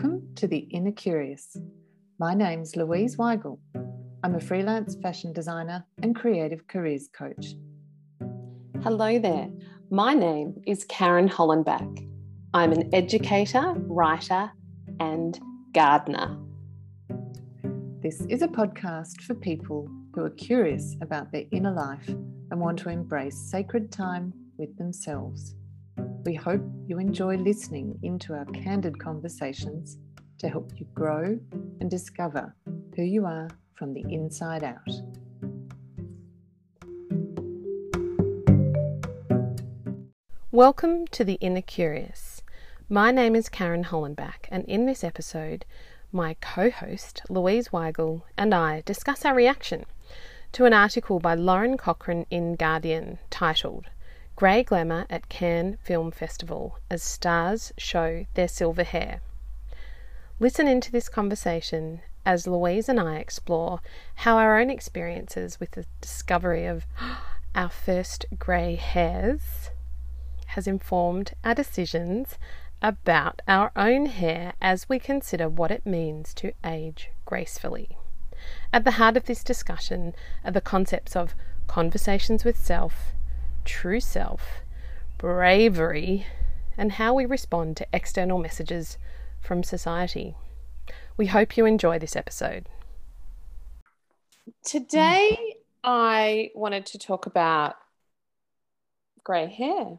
Welcome to The Inner Curious. My name's Louise Weigel. I'm a freelance fashion designer and creative careers coach. Hello there. My name is Karen Hollenbach. I'm an educator, writer, and gardener. This is a podcast for people who are curious about their inner life and want to embrace sacred time with themselves. We hope you enjoy listening into our candid conversations to help you grow and discover who you are from the inside out. Welcome to The Inner Curious. My name is Karen Hollenbach, and in this episode, my co host, Louise Weigel, and I discuss our reaction to an article by Lauren Cochrane in Guardian titled Grey Glamour at Cannes Film Festival as stars show their silver hair. Listen into this conversation as Louise and I explore how our own experiences with the discovery of our first grey hairs has informed our decisions about our own hair as we consider what it means to age gracefully. At the heart of this discussion are the concepts of conversations with self, true self, bravery, and how we respond to external messages from society. We hope you enjoy this episode. Today, I wanted to talk about grey hair.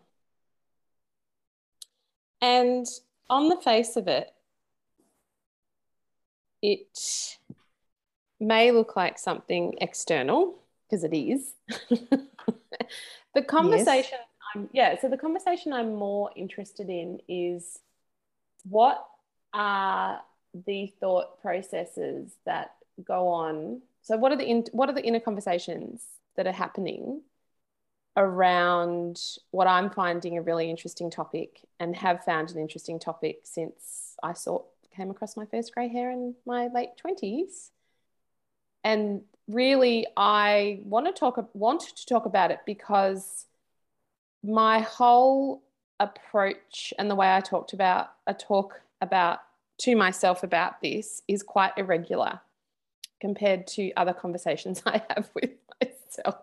And on the face of it, it may look like something external because it is. the conversation, yes. I'm, yeah, so the conversation I'm more interested in is what are the thought processes that go on? So, what are the in, what are the inner conversations that are happening around what I'm finding a really interesting topic and have found an interesting topic since I saw came across my first grey hair in my late 20s. And really I want to talk want to talk about it because my whole approach and the way I talked about I talk about to myself about this is quite irregular compared to other conversations I have with myself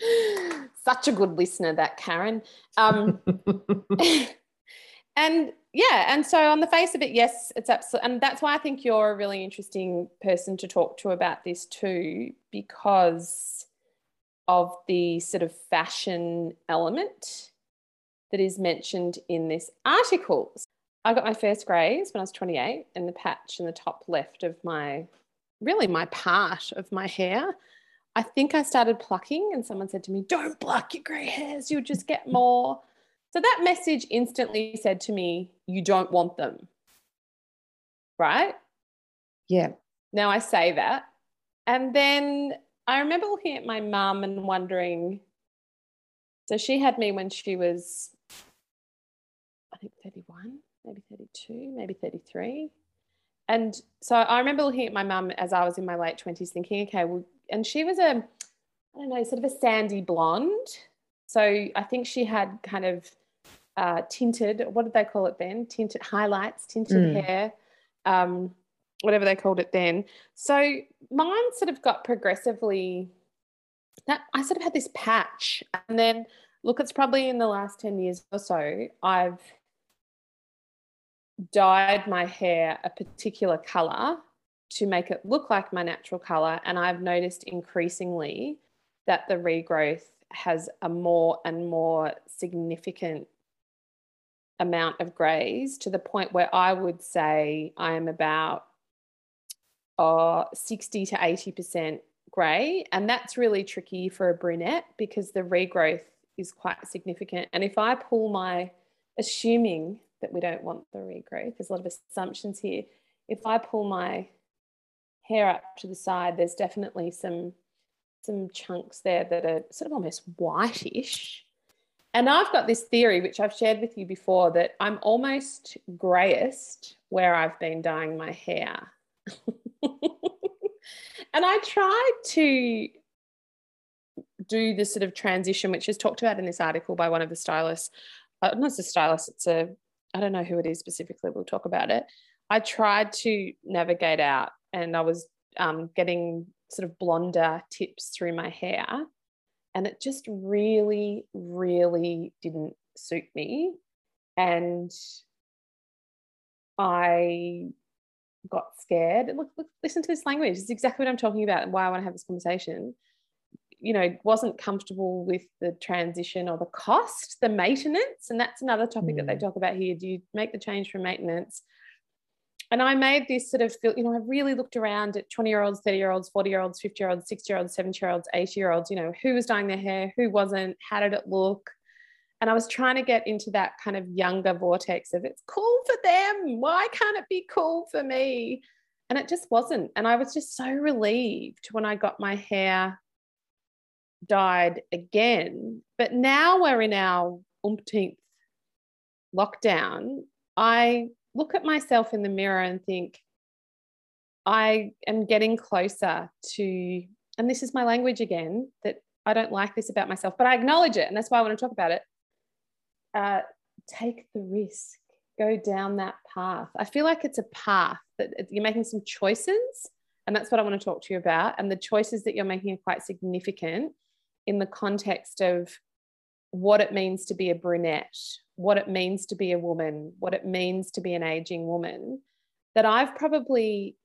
such a good listener, that Karen. Um, and yeah, and so on the face of it, yes, it's absolutely, and that's why I think you're a really interesting person to talk to about this too, because of the sort of fashion element that is mentioned in this article. I got my first greys when I was 28 in the patch in the top left of my, really my part of my hair. I think I started plucking, and someone said to me, Don't pluck your grey hairs, you'll just get more. So that message instantly said to me, You don't want them. Right? Yeah. Now I say that. And then I remember looking at my mum and wondering so she had me when she was, I think, 31, maybe 32, maybe 33. And so I remember looking at my mum as I was in my late 20s thinking, okay, well, and she was a, I don't know, sort of a sandy blonde. So I think she had kind of uh, tinted, what did they call it then? Tinted highlights, tinted mm. hair, um, whatever they called it then. So mine sort of got progressively, that I sort of had this patch. And then look, it's probably in the last 10 years or so, I've dyed my hair a particular color to make it look like my natural color. And I've noticed increasingly that the regrowth has a more and more significant amount of grays to the point where I would say I am about uh, 60 to 80% grey. And that's really tricky for a brunette because the regrowth is quite significant. And if I pull my, assuming that we don't want the regrowth, there's a lot of assumptions here. If I pull my hair up to the side, there's definitely some some chunks there that are sort of almost whitish. And I've got this theory, which I've shared with you before, that I'm almost greyest where I've been dyeing my hair. and I tried to do this sort of transition, which is talked about in this article by one of the stylists. Uh, not a stylist, it's a, I don't know who it is specifically, we'll talk about it I tried to navigate out and I was um, getting sort of blonder tips through my hair. And it just really, really didn't suit me. And I got scared. Look, look, listen to this language. It's exactly what I'm talking about and why I want to have this conversation. You know, wasn't comfortable with the transition or the cost, the maintenance. And that's another topic mm. that they mm. talk about here. Do you make the change for maintenance? And I made this sort of feel, you know, I really looked around at 20 year olds, 30 year olds, 40 year olds, 50 year olds, 60 year olds, 70 year olds, 80 year olds, you know, who was dyeing their hair, who wasn't, how did it look? And I was trying to get into that kind of younger vortex of it's cool for them. Why can't it be cool for me? And it just wasn't. And I was just so relieved when I got my hair dyed again. But now we're in our umpteenth lockdown. I look at myself in the mirror and think, I am getting closer to, and this is my language again, that I don't like this about myself, but I acknowledge it. And that's why I want to talk about it. Uh, take the risk, go down that path. I feel like it's a path that you're making some choices. And that's what I want to talk to you about. And the choices that you're making are quite significant in the context of what it means to be a brunette, what it means to be a woman, what it means to be an aging woman, that I've probably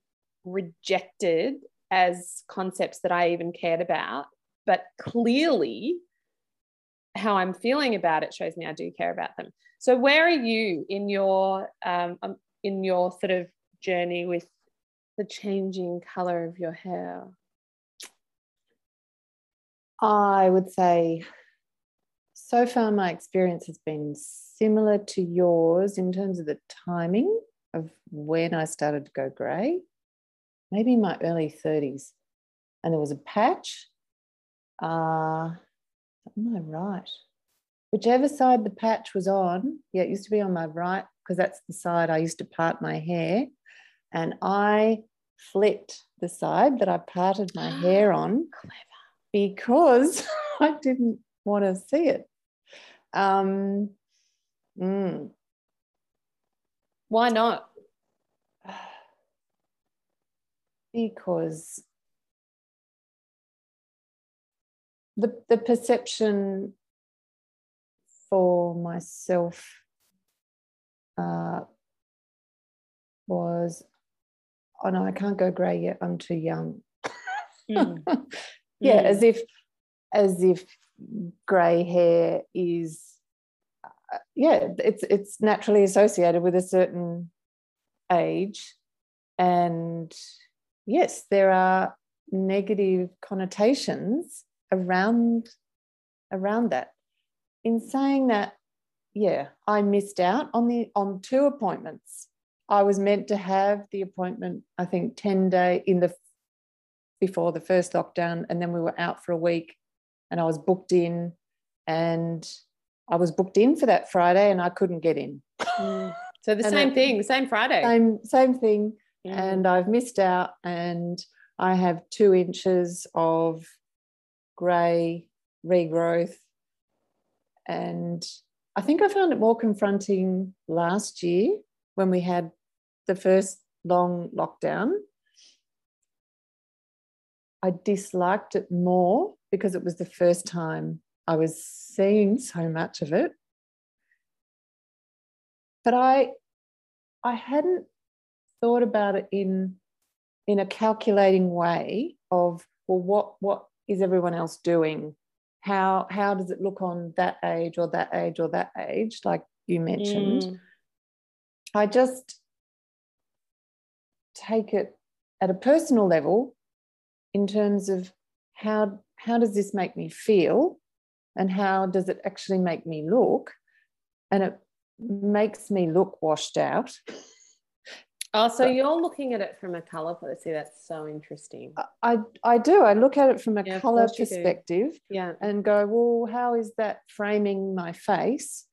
rejected as concepts that I even cared about. But clearly, how I'm feeling about it shows me I do care about them. So, where are you in your um, um in your sort of journey with the changing color of your hair? I would say so far my experience has been similar to yours in terms of the timing of when I started to go grey, maybe in my early 30s. And there was a patch. Uh, am I right? Whichever side the patch was on, yeah, it used to be on my right because that's the side I used to part my hair. And I flipped the side that I parted my hair on Clever. because I didn't want to see it. Um, mm. Why not? Because the, the perception for myself uh, was, oh no, I can't go grey yet. I'm too young. Mm. yeah, mm. as if, as if grey hair is, uh, yeah, it's it's naturally associated with a certain age, and yes, there are negative connotations around around that. In saying that, yeah, I missed out on the on two appointments. I was meant to have the appointment, I think, 10 day in the before the first lockdown, and then we were out for a week and I was booked in and I was booked in for that Friday and I couldn't get in. Mm. So the same thing, same Friday. Same same thing. Mm. And I've missed out and I have two inches of grey regrowth. And I think I found it more confronting last year when we had the first long lockdown. I disliked it more because it was the first time I was seeing so much of it. But I I hadn't thought about it in in a calculating way of well what what is everyone else doing how how does it look on that age or that age or that age like you mentioned mm. i just take it at a personal level in terms of how how does this make me feel? And how does it actually make me look? And it makes me look washed out. Oh so uh, you're looking at it from a color see that's so interesting. I i do. I look at it from a yeah, color perspective yeah. and go well how is that framing my face?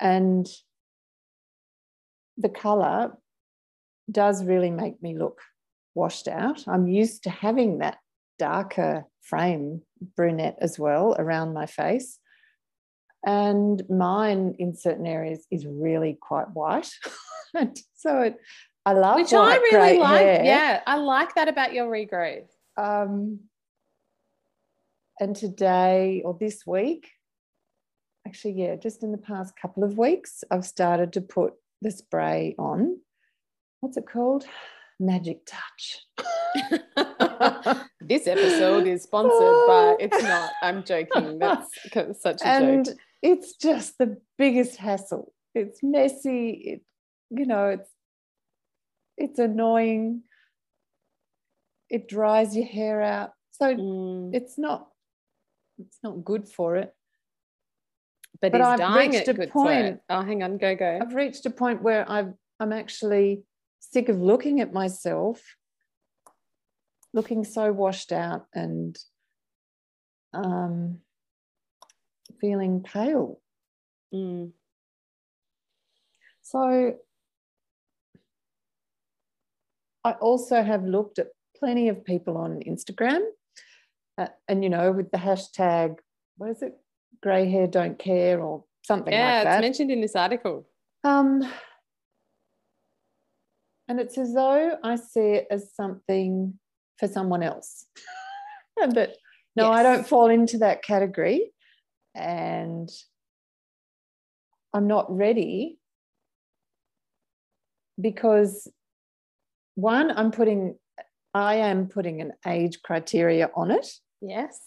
And the color does really make me look washed out i'm used to having that darker frame brunette as well around my face. And mine in certain areas is really quite white. so it, I love which I really like. Hair. Yeah, I like that about your regrowth. Um, and today or this week, actually, yeah, just in the past couple of weeks, I've started to put the spray on. What's it called? Magic Touch. this episode is sponsored by it's not. I'm joking. That's such a and joke. It's just the biggest hassle. It's messy. It, you know, it's it's annoying. It dries your hair out. So mm. it's not it's not good for it. But, but I've reached a point. Oh, hang on, go go. I've reached a point where I've I'm actually sick of looking at myself, looking so washed out and um, feeling pale. Mm. So I also have looked at plenty of people on Instagram, uh, and you know, with the hashtag, what is it, grey hair don't care or something yeah, like that. Yeah, it's mentioned in this article. Um, and it's as though I see it as something for someone else. but no, yes. I don't fall into that category. And I'm not ready because one, I'm putting, I am putting an age criteria on it. Yes.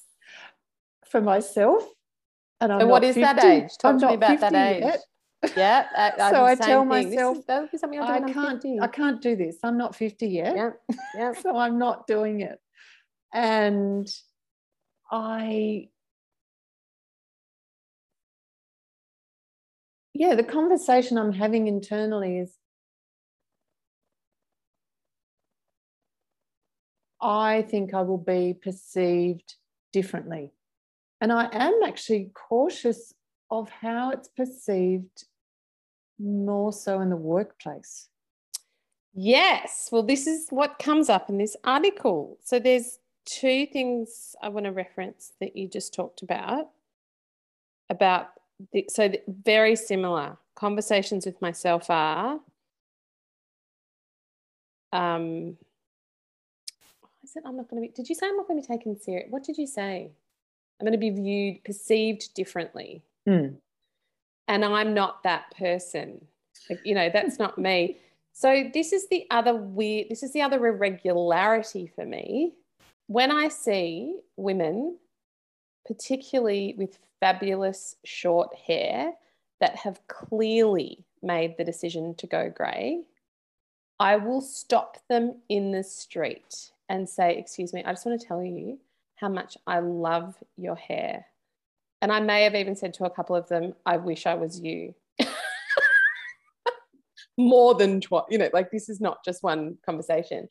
For myself. And, I'm what is 50, that age? Talk I'm to me about that age. Yet. Yeah. I, so I tell myself, that be something I can't, do I can't do this. I'm not 50 yet. Yeah. Yeah. so I'm not doing it. And I, yeah, the conversation I'm having internally is I think I will be perceived differently. And I am actually cautious of how it's perceived more so in the workplace. Yes. Well, this is what comes up in this article. So there's two things I want to reference that you just talked about. About the, so the, very similar conversations with myself are um, I said I'm not going to be. Did you say I'm not going to be taken serious? What did you say? I'm going to be viewed, perceived differently. Mm. And I'm not that person. Like, you know, that's not me. So this is the other weird, this is the other irregularity for me. When I see women, particularly with fabulous short hair, that have clearly made the decision to go grey, I will stop them in the street and say, Excuse me, I just want to tell you how much I love your hair. And I may have even said to a couple of them, I wish I was you. More than twice, you know, like this is not just one conversation.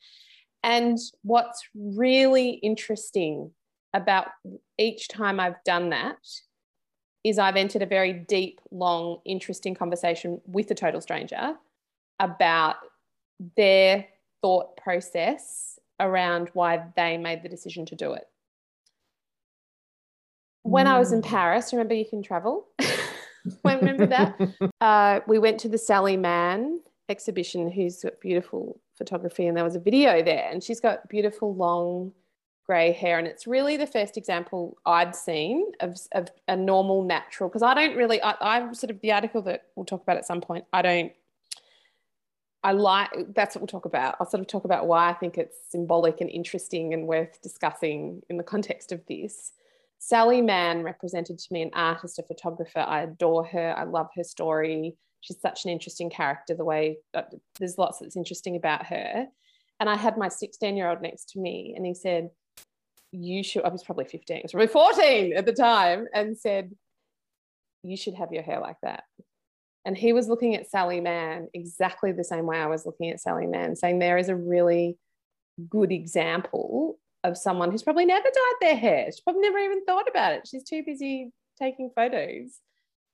And what's really interesting about each time I've done that is I've entered a very deep, long, interesting conversation with a total stranger about their thought process around why they made the decision to do it. When. I was in mm. Paris, remember you can travel? remember that? Uh, we went to the Sally Mann exhibition, who's got beautiful photography, and there was a video there, and she's got beautiful long grey hair. And it's really the first example I'd seen of, of a normal, natural, because I don't really, I, I'm sort of the article that we'll talk about at some point, I don't I like that's what we'll talk about. I'll sort of talk about why I think it's symbolic and interesting and worth discussing in the context of this. Sally Mann represented to me an artist, a photographer. I adore her. I love her story. She's such an interesting character. The way uh, there's lots that's interesting about her. And I had my 16 year old next to me, and he said, You should, I was probably 15, I was probably 14 at the time, and said, You should have your hair like that. And he was looking at Sally Mann exactly the same way I was looking at Sally Mann, saying there is a really good example of someone who's probably never dyed their hair. She's probably never even thought about it. She's too busy taking photos.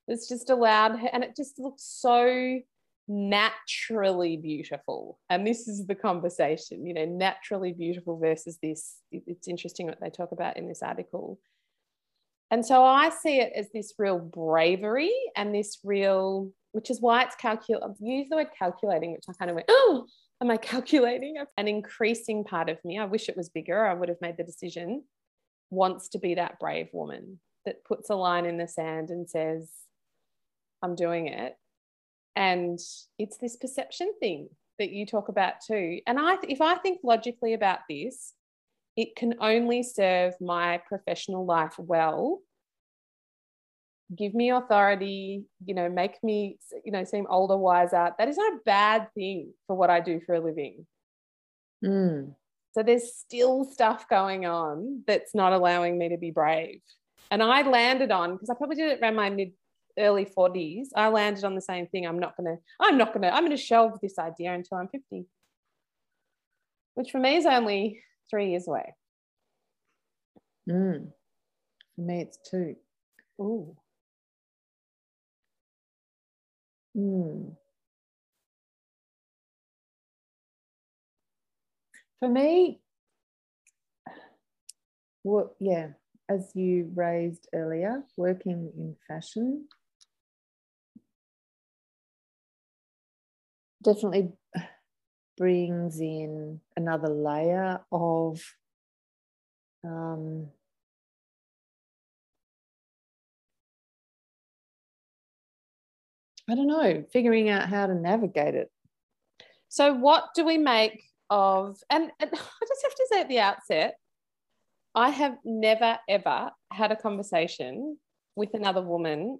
It's just allowed her, and it just looks so naturally beautiful. And this is the conversation, you know, naturally beautiful versus this. It's interesting what they talk about in this article. And so I see it as this real bravery and this real which is why it's calculated. I've used the word calculating, which I kind of went, oh, am I calculating? An increasing part of me, I wish it was bigger, I would have made the decision, wants to be that brave woman that puts a line in the sand and says, I'm doing it. And it's this perception thing that you talk about too. And I, if I think logically about this, it can only serve my professional life well give me authority you know make me you know seem older wiser. That is not a bad thing for what i do for a living. Mm. so there's still stuff going on that's not allowing me to be brave. And i landed on because i probably did it around my mid early 40s i landed on the same thing. I'm not gonna i'm not gonna i'm gonna shelve this idea until i'm 50 which for me is only three years away. Mm. for me it's two. Ooh. Hmm. For me, well, yeah, as you raised earlier, working in fashion definitely brings in another layer of um, I don't know, figuring out how to navigate it. So, what do we make of, and, and I just have to say at the outset, I have never ever had a conversation with another woman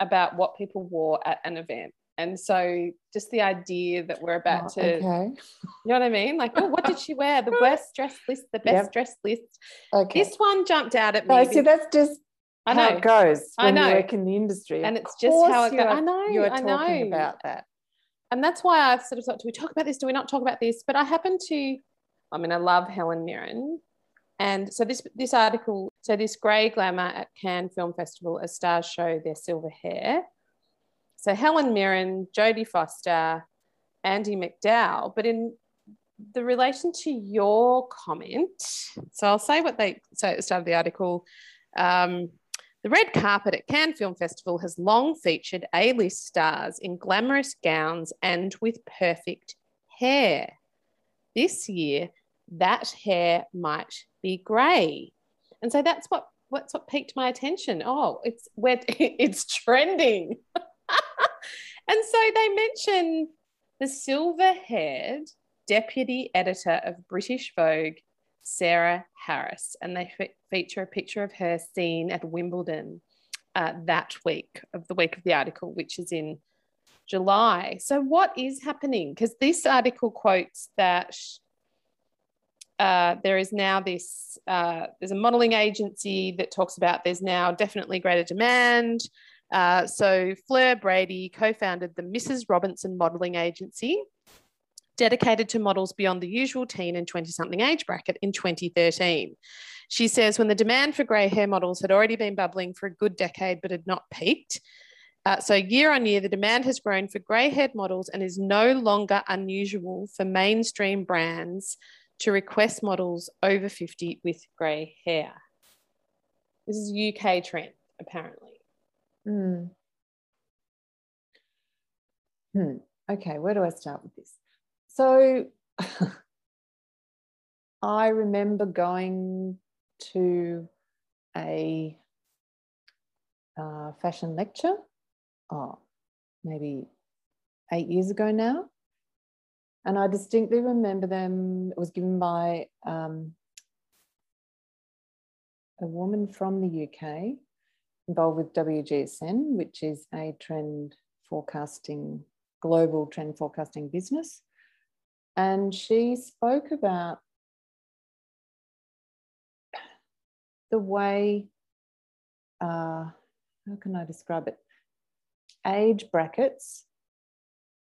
about what people wore at an event. And so just the idea that we're about oh, to, okay. you know what I mean? Like, oh, what did she wear? The worst dress list, the best yep. dress list. Okay. This one jumped out at me. Oh, see, that's just I know. how it goes when I know. you work in the industry. And it's just how it goes. I know. You are talking about that. And that's why I've sort of thought, do we talk about this? Do we not talk about this? But I happen to, I mean, I love Helen Mirren. And so this this article, so this grey glamour at Cannes Film Festival as stars show their silver hair. So Helen Mirren, Jodie Foster, Andie MacDowell. But in the relation to your comment, so I'll say what they say at the start of the article. Um, the red carpet at Cannes Film Festival has long featured A list stars in glamorous gowns and with perfect hair. This year, that hair might be grey. And so that's what what's what piqued my attention. Oh, it's where it's trending. and so they mention the silver-haired deputy editor of British Vogue, Sarah Harris, and they f- feature a picture of her seen at Wimbledon uh, that week of the week of the article, which is in July. So, what is happening? Because this article quotes that uh, there is now this, uh, there's a modeling agency that talks about there's now definitely greater demand. Uh, so, Fleur Brady co founded the Mrs. Robinson Modeling Agency dedicated to models beyond the usual teen and 20 something age bracket in 2013. She says when the demand for grey hair models had already been bubbling for a good decade but had not peaked. Uh, so, year on year, the demand has grown for grey haired models and is no longer unusual for mainstream brands to request models over 50 with grey hair. This is UK trend, apparently. Hmm. Hmm. Okay, where do I start with this? So I remember going to a uh, fashion lecture, oh, maybe eight years ago now. And I distinctly remember them, it was given by um, a woman from the UK involved with WGSN, which is a trend forecasting, global trend forecasting business. And she spoke about the way, uh, how can I describe it? Age brackets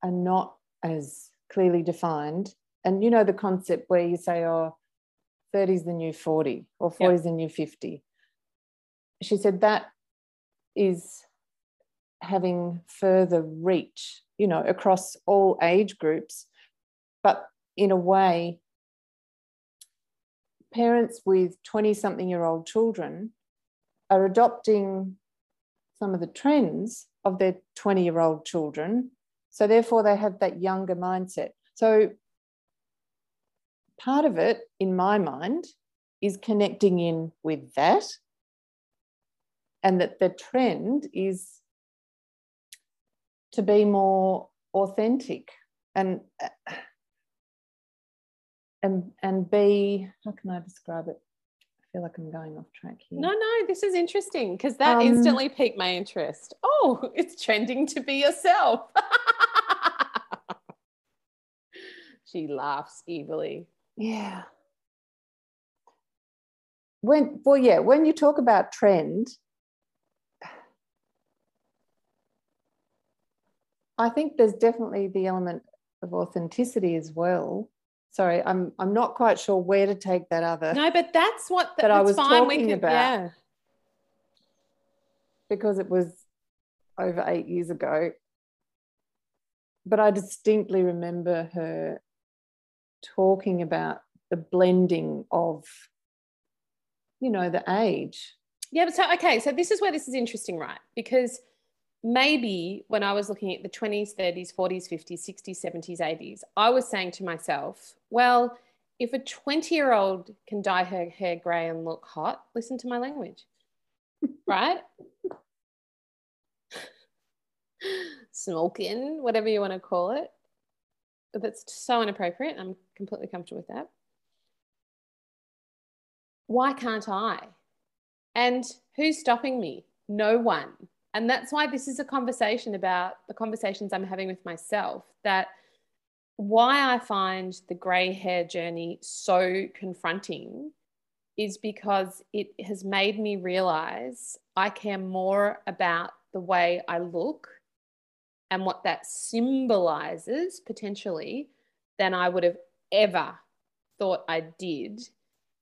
are not as clearly defined. And you know, the concept where you say, oh, 30 is the new 40 or 40 is the new 50. She said that is having further reach, you know, across all age groups but in a way, parents with 20 something year old children are adopting some of the trends of their 20 year old children. So, therefore, they have that younger mindset. So, part of it, in my mind, is connecting in with that. And that the trend is to be more authentic and uh, and and be how can I describe it? I feel like I'm going off track here. No, no, this is interesting because that um, instantly piqued my interest. Oh, it's trending to be yourself. she laughs evilly. Yeah. When well, yeah, when you talk about trend, I think there's definitely the element of authenticity as well. Sorry, I'm I'm not quite sure where to take that other. No, but that's what the, that I was fine. talking can, about. Yeah. Because it was over eight years ago. But I distinctly remember her talking about the blending of, you know, the age. Yeah, but so okay, so this is where this is interesting, right? Because maybe when I was looking at the 20s, 30s, 40s, 50s, 60s, 70s, 80s, I was saying to myself, well, if a 20 year old can dye her hair grey and look hot, listen to my language, right? Smoking, whatever you want to call it. But That's so inappropriate. I'm completely comfortable with that. Why can't I? And who's stopping me? No one and that's why this is a conversation about the conversations I'm having with myself that why I find the grey hair journey so confronting is because it has made me realize I care more about the way I look and what that symbolizes potentially than I would have ever thought I did.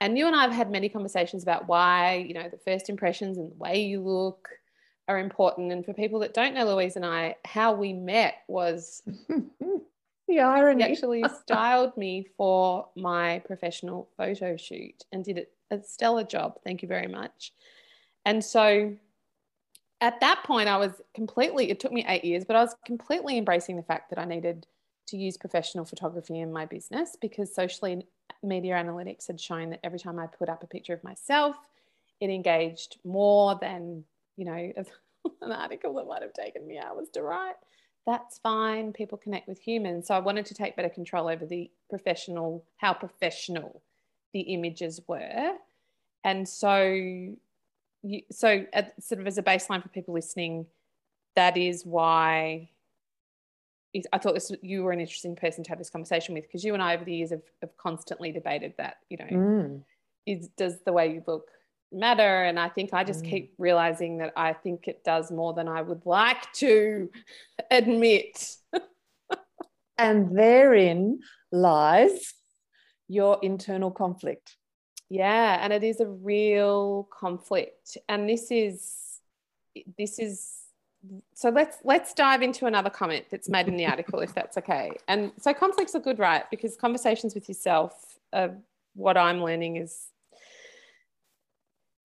And you and I have had many conversations about why, you know, the first impressions and the way you look are important. And for people that don't know Louise and I, how we met was the irony. Actually styled me for my professional photo shoot and did a stellar job. Thank you very much. And so at that point, I was completely, it took me eight years, but I was completely embracing the fact that I needed to use professional photography in my business because socially media analytics had shown that every time I put up a picture of myself, it engaged more than you know, an article that might have taken me hours to write. That's fine. People connect with humans. So I wanted to take better control over the professional, how professional the images were. And so, you, so at, sort of as a baseline for people listening, that is why I thought this you were an interesting person to have this conversation with because you and I over the years have, have constantly debated that you know mm. is does the way you look matter. And I think I just mm. keep realizing that I think it does more than I would like to admit. and therein lies your internal conflict. Yeah, and it is a real conflict. And this is this is so let's let's dive into another comment that's made in the article if that's okay. And so conflicts are good, right? Because conversations with yourself are what I'm learning is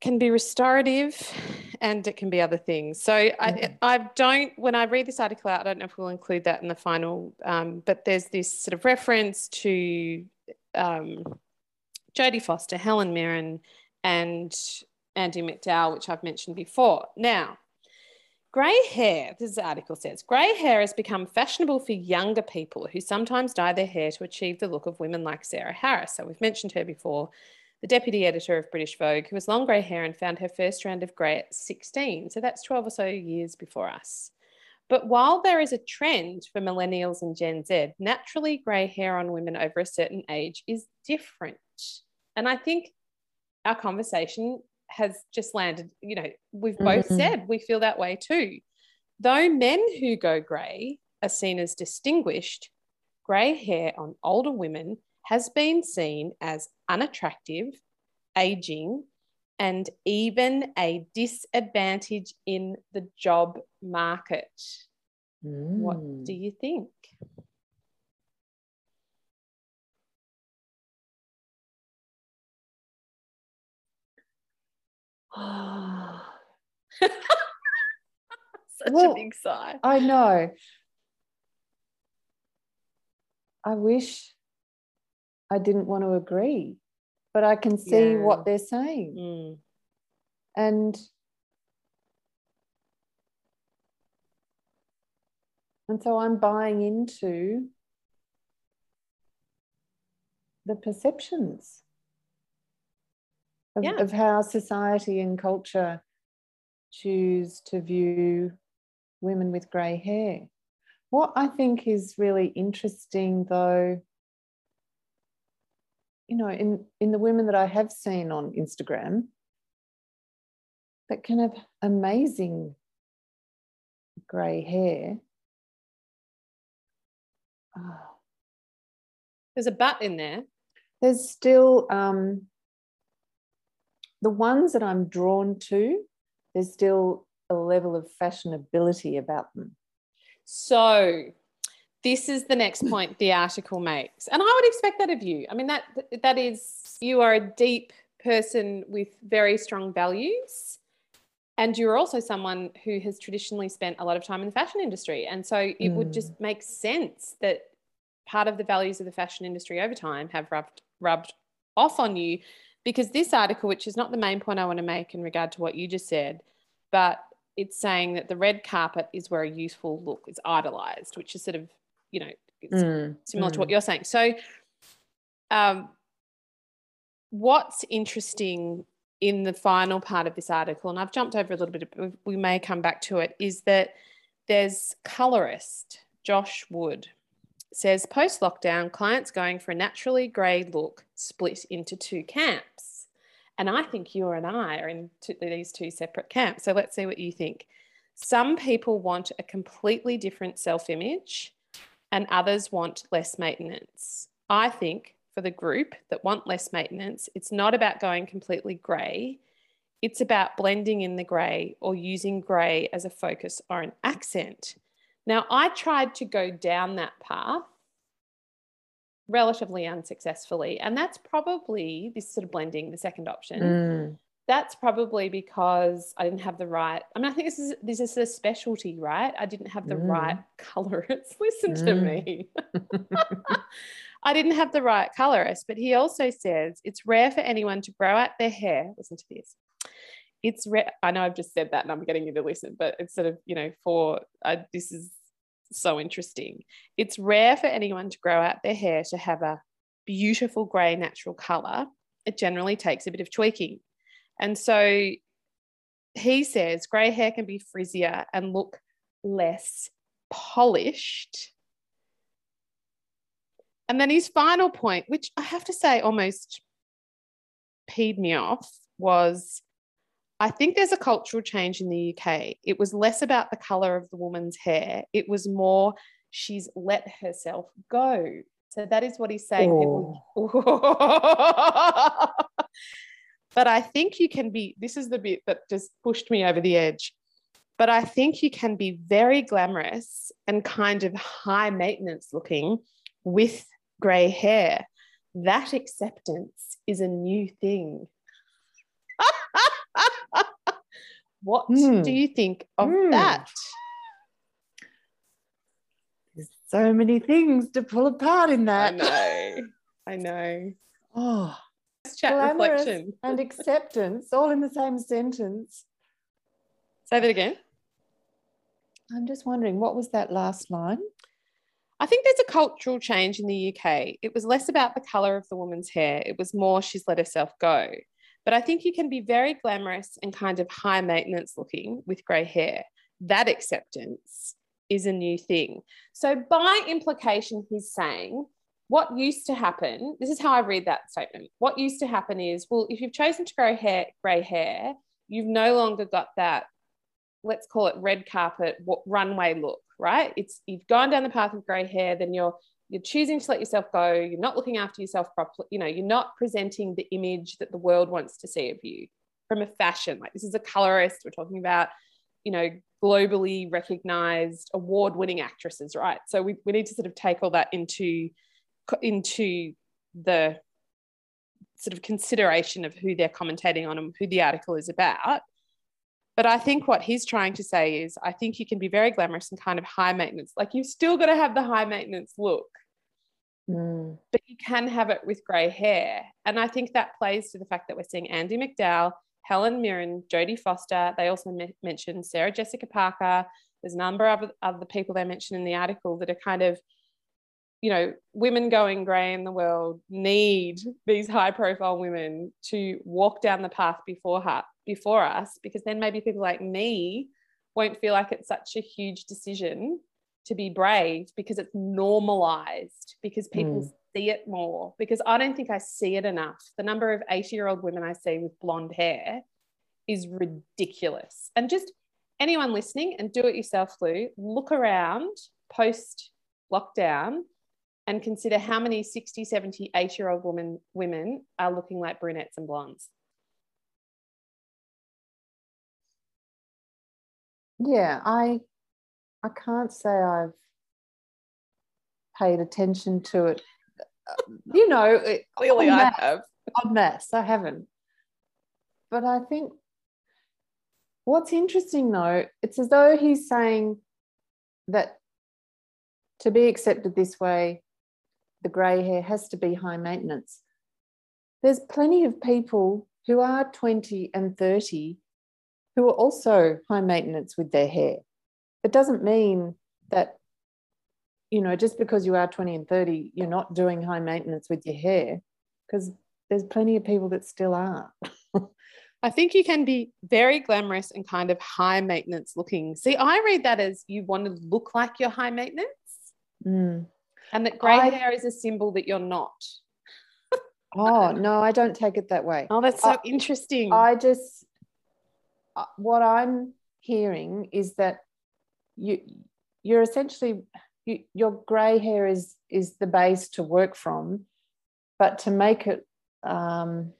can be restorative and it can be other things. So I. I don't, when I read this article out, I don't know if we'll include that in the final, um, but there's this sort of reference to um, Jodie Foster, Helen Mirren, and Andie MacDowell, which I've mentioned before. Now, grey hair, this article says, grey hair has become fashionable for younger people who sometimes dye their hair to achieve the look of women like Sarah Harris. So we've mentioned her before the deputy editor of British Vogue, who has long grey hair and found her first strand of grey at 16. So that's 12 or so years before us. But while there is a trend for millennials and Gen Z, naturally grey hair on women over a certain age is different. And I think our conversation has just landed, you know, we've both mm-hmm. said we feel that way too. Though men who go grey are seen as distinguished, grey hair on older women has been seen as unattractive, aging, and even a disadvantage in the job market. Mm. What do you think? Such well, a big sigh. I know. I wish I didn't want to agree, but I can see Yeah. what they're saying. Mm. And and so I'm buying into the perceptions of, Yeah. of how society and culture choose to view women with grey hair. What I think is really interesting, though, you know, in, in the women that I have seen on Instagram that can have amazing grey hair. ah, There's a but in there. there's still um, the ones that I'm drawn to, there's still a level of fashionability about them. So this is the next point the article makes. And I would expect that of you. I mean, that that is you are a deep person with very strong values. And you're also someone who has traditionally spent a lot of time in the fashion industry. And so it would just mm. make sense that part of the values of the fashion industry over time have rubbed rubbed off on you because this article which is not the main point I want to make in regard to what you just said but it's saying that the red carpet is where a youthful look is idolized which is sort of you know it's Mm, similar to mm. what you're saying so um what's interesting in the final part of this article and I've jumped over a little bit we- we may come back to it is that there's colorist Josh Wood says post lockdown, clients going for a naturally grey look split into two camps. And I think you and I are in two, these two separate camps. So let's see what you think. Some people want a completely different self image, and others want less maintenance. I think for the group that want less maintenance, it's not about going completely grey. It's about blending in the grey or using grey as a focus or an accent. Now, I tried to go down that path relatively unsuccessfully. And that's probably this sort of blending, the second option. Mm, That's probably because I didn't have the right. I mean, I think this is this is a specialty, right? I didn't have the Mm. right colorist. Listen to Mm. me. I didn't have the right colorist, but he also says it's rare for anyone to grow out their hair. Listen to this. It's rare. I know I've just said that and I'm getting you to listen, but it's sort of, you know, for uh, this is so interesting. It's rare for anyone to grow out their hair to have a beautiful grey natural color. It generally takes a bit of tweaking. And so he says grey hair can be frizzier and look less polished. And then his final point, which I have to say almost peed me off, was I think there's a cultural change in the UK. It was less about the color of the woman's hair, it was more she's let herself go. So that is what he's saying. Oh. People- oh. But I think you can be, this is the bit that just pushed me over the edge. But I think you can be very glamorous and kind of high maintenance looking with grey hair. That acceptance is a new thing. what Hmm. do you think of Hmm. that? There's so many things to pull apart in that. I know. I know. Oh, chat glamorous reflection. and acceptance all in the same sentence. Say that again. I'm just wondering, what was that last line? I think there's a cultural change in the UK. It was less about the colour of the woman's hair, it was more she's let herself go. But I think you can be very glamorous and kind of high maintenance looking with grey hair. That acceptance is a new thing. So, by implication, he's saying what used to happen, this is how I read that statement. What used to happen is, well, if you've chosen to grow hair, grey hair, you've no longer got that let's call it red carpet wa- runway look, right? It's you've gone down the path of grey hair, then you're you're choosing to let yourself go. You're not looking after yourself properly. You know, you're not presenting the image that the world wants to see of you from a fashion. Like this is a colorist. We're talking about, you know, globally recognized, award-winning actresses, right? So we, we need to sort of take all that into into the sort of consideration of who they're commentating on and who the article is about. But I think what he's trying to say is, I think you can be very glamorous and kind of high maintenance. Like you've still got to have the high maintenance look, Mm. But you can have it with grey hair. And I think that plays to the fact that we're seeing Andie MacDowell, Helen Mirren, Jodie Foster. They also me- mentioned Sarah Jessica Parker. There's a number of other people they mentioned in the article that are kind of, you know, women going grey in the world need these high profile women to walk down the path before her, before us, because then maybe people like me won't feel like it's such a huge decision to be brave because it's normalized because people mm. see it more because i don't think i see it enough the number of 80 year old women i see with blonde hair is ridiculous and just anyone listening and do it yourself lou look around post lockdown and consider how many 60 70 80 year old women women are looking like brunettes and blondes yeah i I can't say I've paid attention to it. You know, clearly I have. En masse, I haven't. But I think what's interesting though, it's as though he's saying that to be accepted this way, the grey hair has to be high maintenance. There's plenty of people who are 20 and 30 who are also high maintenance with their hair it doesn't mean that you know just because you are 20 and 30 you're not doing high maintenance with your hair because there's plenty of people that still are I think you can be very glamorous and kind of high maintenance looking. See, I read that as you want to look like you're high maintenance. Mm. And that grey I, hair is a symbol that you're not. oh, no, I don't take it that way. Oh, that's so I, interesting. I just, uh, what I'm hearing is that you you're essentially you, your grey hair is is the base to work from, but to make it um,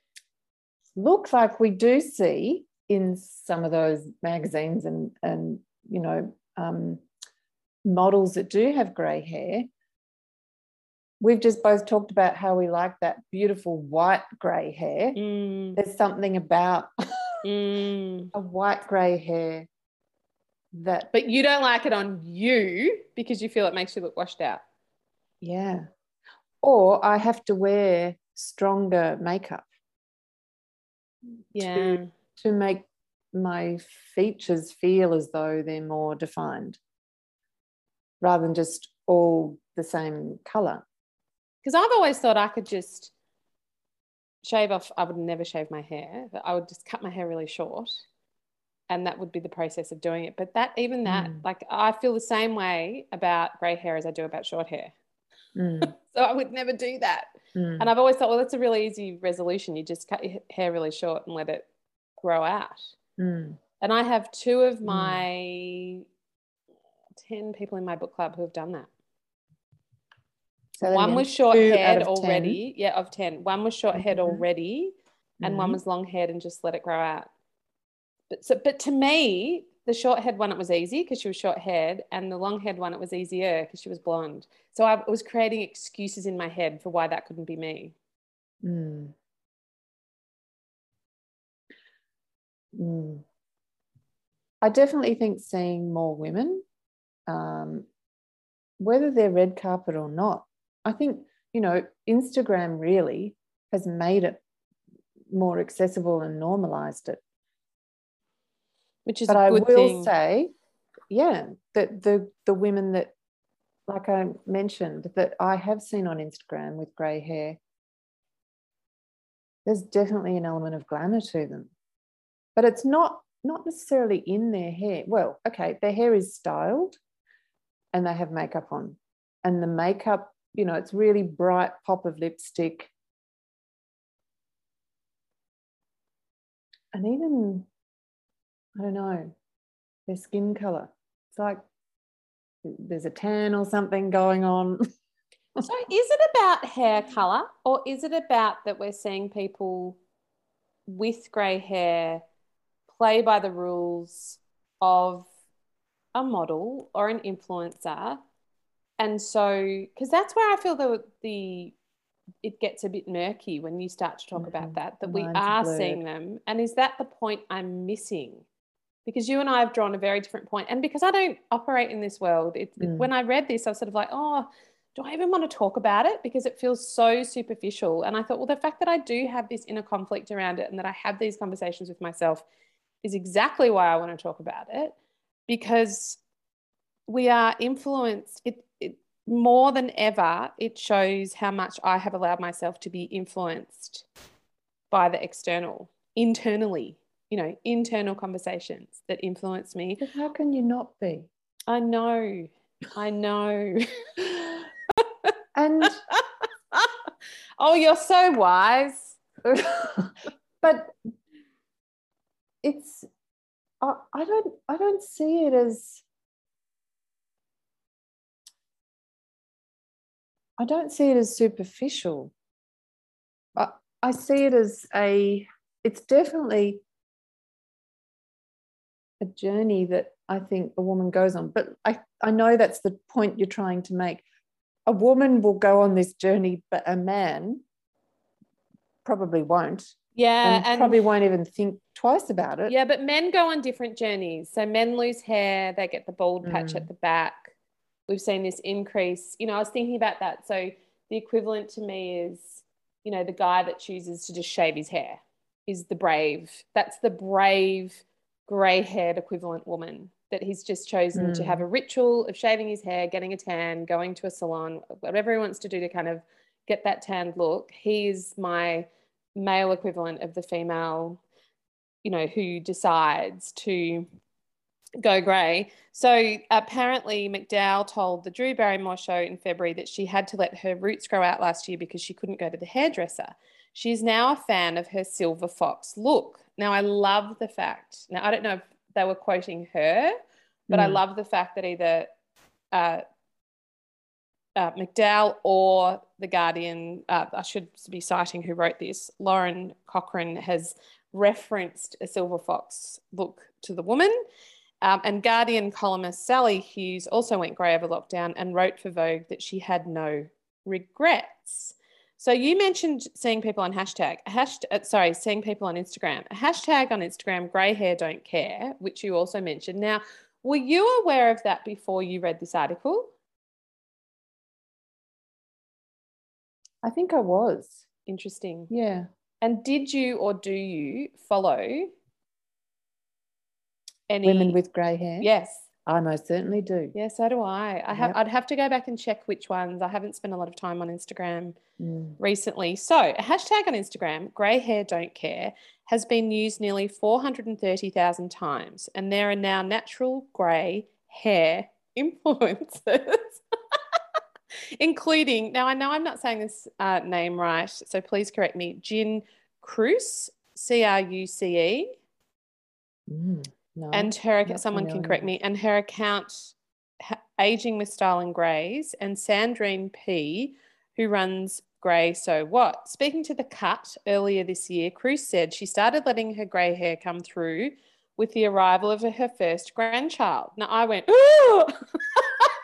look like we do see in some of those magazines and and you know um, models that do have grey hair. We've just both talked about how we like that beautiful white grey hair. Mm. There's something about mm. a white grey hair that but you don't like it on you because you feel it makes you look washed out yeah or i have to wear stronger makeup yeah to, to make my features feel as though they're more defined rather than just all the same color because i've always thought i could just shave off i would never shave my hair but i would just cut my hair really short and that would be the process of doing it but that even that mm. like i feel the same way about gray hair as i do about short hair mm. so i would never do that mm. and i've always thought well that's a really easy resolution you just cut your hair really short and let it grow out mm. and i have two of mm. my 10 people in my book club who have done that so one was short haired already 10. yeah of 10 one was short haired mm-hmm. already and one mm-hmm. was long haired and just let it grow out but so, but to me, the short haired one, it was easy because she was short haired, and the long haired one, it was easier because she was blonde. So I was creating excuses in my head for why that couldn't be me. Mm. Mm. I definitely think seeing more women, um, whether they're red carpet or not, I think, you know, Instagram really has made it more accessible and normalized it which is but I will thing. say, yeah, that the the women that, like I mentioned, that I have seen on Instagram with grey hair, there's definitely an element of glamour to them, but it's not not necessarily in their hair. Well, okay, their hair is styled, and they have makeup on, and the makeup, you know, it's really bright pop of lipstick. And even I don't know, their skin color. It's like there's a tan or something going on. so is it about hair color or is it about that we're seeing people with grey hair play by the rules of a model or an influencer? And so, because that's where I feel the the it gets a bit murky when you start to talk mm-hmm. about that that we are seeing them and is that the point i'm missing because you and I have drawn a very different point. And because I don't operate in this world, it, mm. when I read this, I was sort of like, oh, do I even want to talk about it? Because it feels so superficial. And I thought, well, the fact that I do have this inner conflict around it and that I have these conversations with myself is exactly why I want to talk about it. Because we are influenced, it more than ever, it shows how much I have allowed myself to be influenced by the external, internally, you know, internal conversations that influence me. But how can you not be? I know. I know. And oh, you're so wise. but it's I, I don't I don't see it as I don't see it as superficial. I, I see it as a it's definitely a journey that I think a woman goes on. But I, I know that's the point you're trying to make a woman will go on this journey, but a man probably won't. Yeah. And, and, probably won't even think twice about it. Yeah, but men go on different journeys. So men lose hair, they get the bald patch mm. at the back. We've seen this increase. You know, I was thinking about that. So the equivalent to me is, you know, the guy that chooses to just shave his hair is the brave. That's the brave, grey haired equivalent woman that he's just chosen mm. to have a ritual of shaving his hair, getting a tan, going to a salon, whatever he wants to do to kind of get that tanned look. He's my male equivalent of the female, you know, who decides to go grey. So apparently, MacDowell told the Drew Barrymore show in February that she had to let her roots grow out last year because she couldn't go to the hairdresser. She's now a fan of her silver fox look. Now, I love the fact. Now, I don't know if they were quoting her, but mm. I love the fact that either uh, uh, MacDowell or The Guardian, uh, I should be citing who wrote this, Lauren Cochrane has referenced a silver fox look to the woman. Um, and Guardian columnist Sali Hughes also went grey over lockdown and wrote for Vogue that she had no regrets. So you mentioned seeing people on hashtag, hashtag uh, sorry, seeing people on Instagram. A hashtag on Instagram, grey hair don't care, which you also mentioned. Now, were you aware of that before you read this article? I think I was. Interesting. Yeah. And did you or do you follow any women with grey hair? Yes. I most certainly do. Yeah, so do I. I have. Yep. I'd have to go back and check which ones. I haven't spent a lot of time on Instagram mm. recently. So, a hashtag on Instagram, grey hair don't care, has been used nearly 430,000 times, and there are now natural grey hair influencers, including. Now, I know I'm not saying this uh, name right, so please correct me. Jin Cruce, C R U C E. Mm. No, and her someone can correct me. And her account, Aging with Style and Greys, and Sandrine P, who runs Grey So What. Speaking to the Cut earlier this year, Cruce said she started letting her grey hair come through with the arrival of her first grandchild. Now I went, ooh.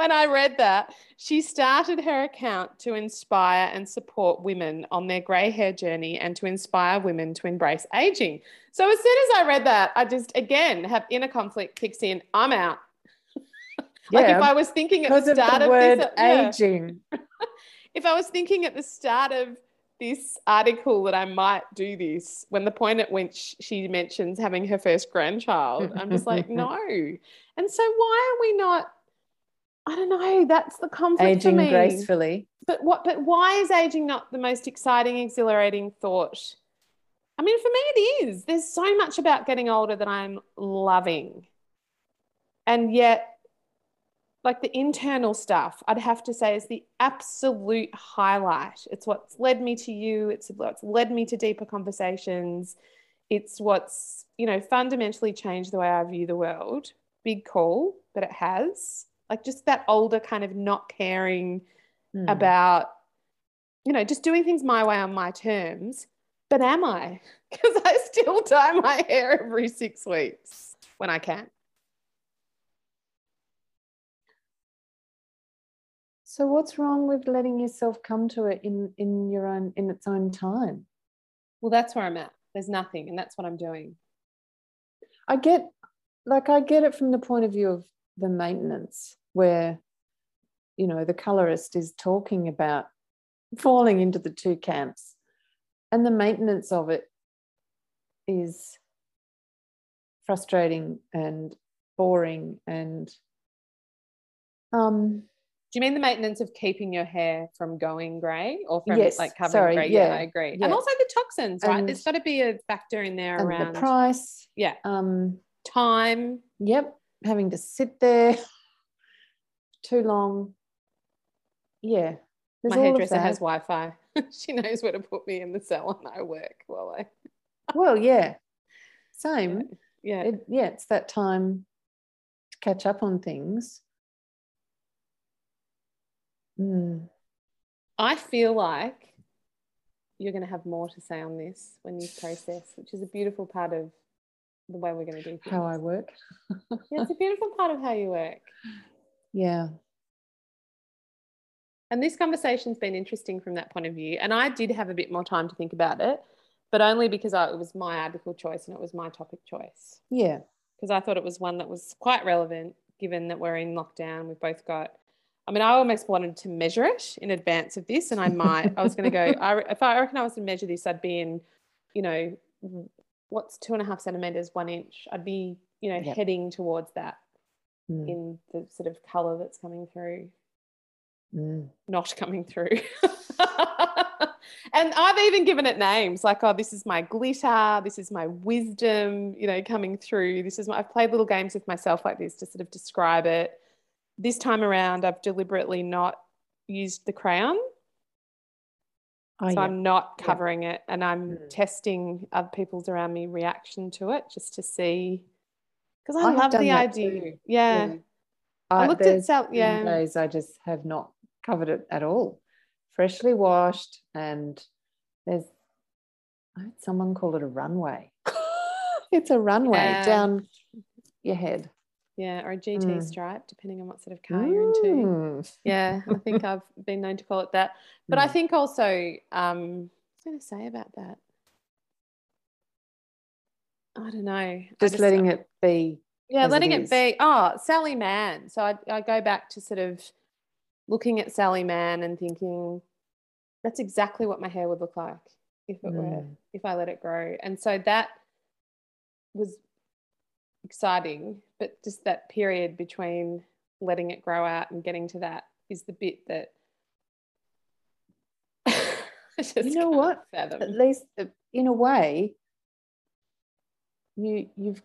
when I read that, she started her account to inspire and support women on their grey hair journey and to inspire women to embrace aging. So as soon as I read that, I just again have inner conflict kicks in. I'm out. like yeah, if I was thinking at the start of, the word uh, this, aging. Yeah. if I was thinking at the start of this article that I might do this when the point at which she mentions having her first grandchild, I'm just like, no. And so why are we not I don't know. That's the conflict aging for me. gracefully. But what? But why is aging not the most exciting, exhilarating thought? I mean, for me, it is. There's so much about getting older that I'm loving, and yet, like the internal stuff, I'd have to say is the absolute highlight. It's what's led me to you. It's what's led me to deeper conversations. It's what's you know fundamentally changed the way I view the world. Big call, but it has like just that older kind of not caring mm. about you know just doing things my way on my terms. But am i? Because i still dye my hair every six weeks when i can. So what's wrong with letting yourself come to it in in your own in its own time? Well that's where i'm at. There's nothing and that's what i'm doing. I get like i get it from the point of view of the maintenance where you know, the colorist is talking about falling into the two camps. And the maintenance of it is frustrating and boring and um do you mean the maintenance of keeping your hair from going grey or from yes, like covering sorry, grey? Yeah, yeah, I agree. yeah. And also the toxins, right? And- There's got to be a factor in there and around the price yeah, um time. yep having to sit there too long yeah there's My hairdresser has Wi-Fi. she knows where to put me in the salon I work while I well yeah same yeah. it, yeah it's that time to catch up on things Mm. I feel like you're going to have more to say on this when you process, which is a beautiful part of the way we're going to do things. how i work yeah, it's a beautiful part of how you work. Yeah And this conversation's been interesting from that point of view. And I did have a bit more time to think about it, but only because I, it was my article choice and it was my topic choice. yeah Because I thought it was one that was quite relevant given that we're in lockdown. We've both got, I mean, I almost wanted to measure it in advance of this. And I might, I was going to go, I, if I reckon I was to measure this, I'd be in, you know, what's two and a half centimeters, one inch. I'd be, you know, Yep. heading towards that Mm, in the sort of color that's coming through mm. not coming through. and I've even given it names like, oh, this is my glitter, this is my wisdom, you know, coming through. This is my, I've played little games with myself like this to sort of describe it. This time around, I've deliberately not used the crayon. Oh, so yeah. I'm not Yeah. covering it and I'm Mm. testing other people's around me reaction to it just to see. Because I I, love the idea. too. Yeah. I I- looked at Sal- yeah. days I just have not covered it at all. Freshly washed, and there's I heard someone call it a runway. it's a runway Yeah. down your head. Yeah. Or a GT Mm. stripe, depending on what sort of car you're into. Mm. Yeah, I think I've been known to call it that. But I Mm. think also, um, what was I going to say about that? I don't know. I just, letting it be. yeah, letting it it, be. Oh, Sally Mann. So I, I go back to sort of looking at Sally Mann and thinking that's exactly what my hair would look like if it were Mm. if I let it grow. And so that was exciting, but just that period between letting it grow out and getting to that is the bit that just You know what? fathom. At least, uh, in a way, you you've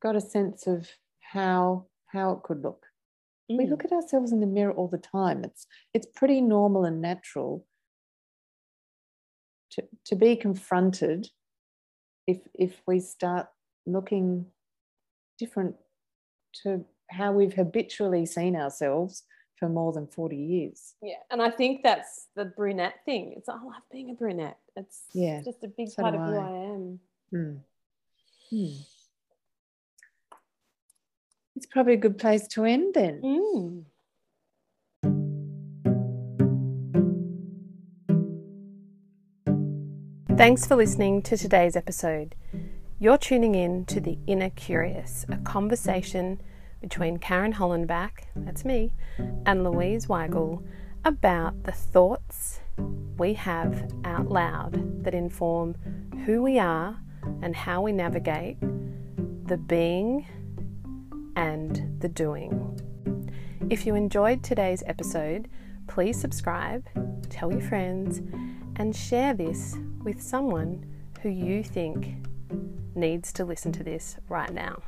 got a sense of how how it could look. we Mm. look at ourselves in the mirror all the time it's it's pretty normal and natural to to be confronted if if we start looking different to how we've habitually seen ourselves for more than 40 years Yeah, and I think that's the brunette thing. It's I love being a brunette. It's Yeah, just a big so part of who I. I am. Hmm. Hmm. it's probably a good place to end then Mm. Thanks for listening to today's episode. You're tuning in to The Inner Curious, a conversation between Karen Hollenbach, that's me, and Louise Weigel about the thoughts we have out loud that inform who we are and how we navigate the being and the doing. If you enjoyed today's episode, please subscribe, tell your friends, and share this with someone who you think needs to listen to this right now.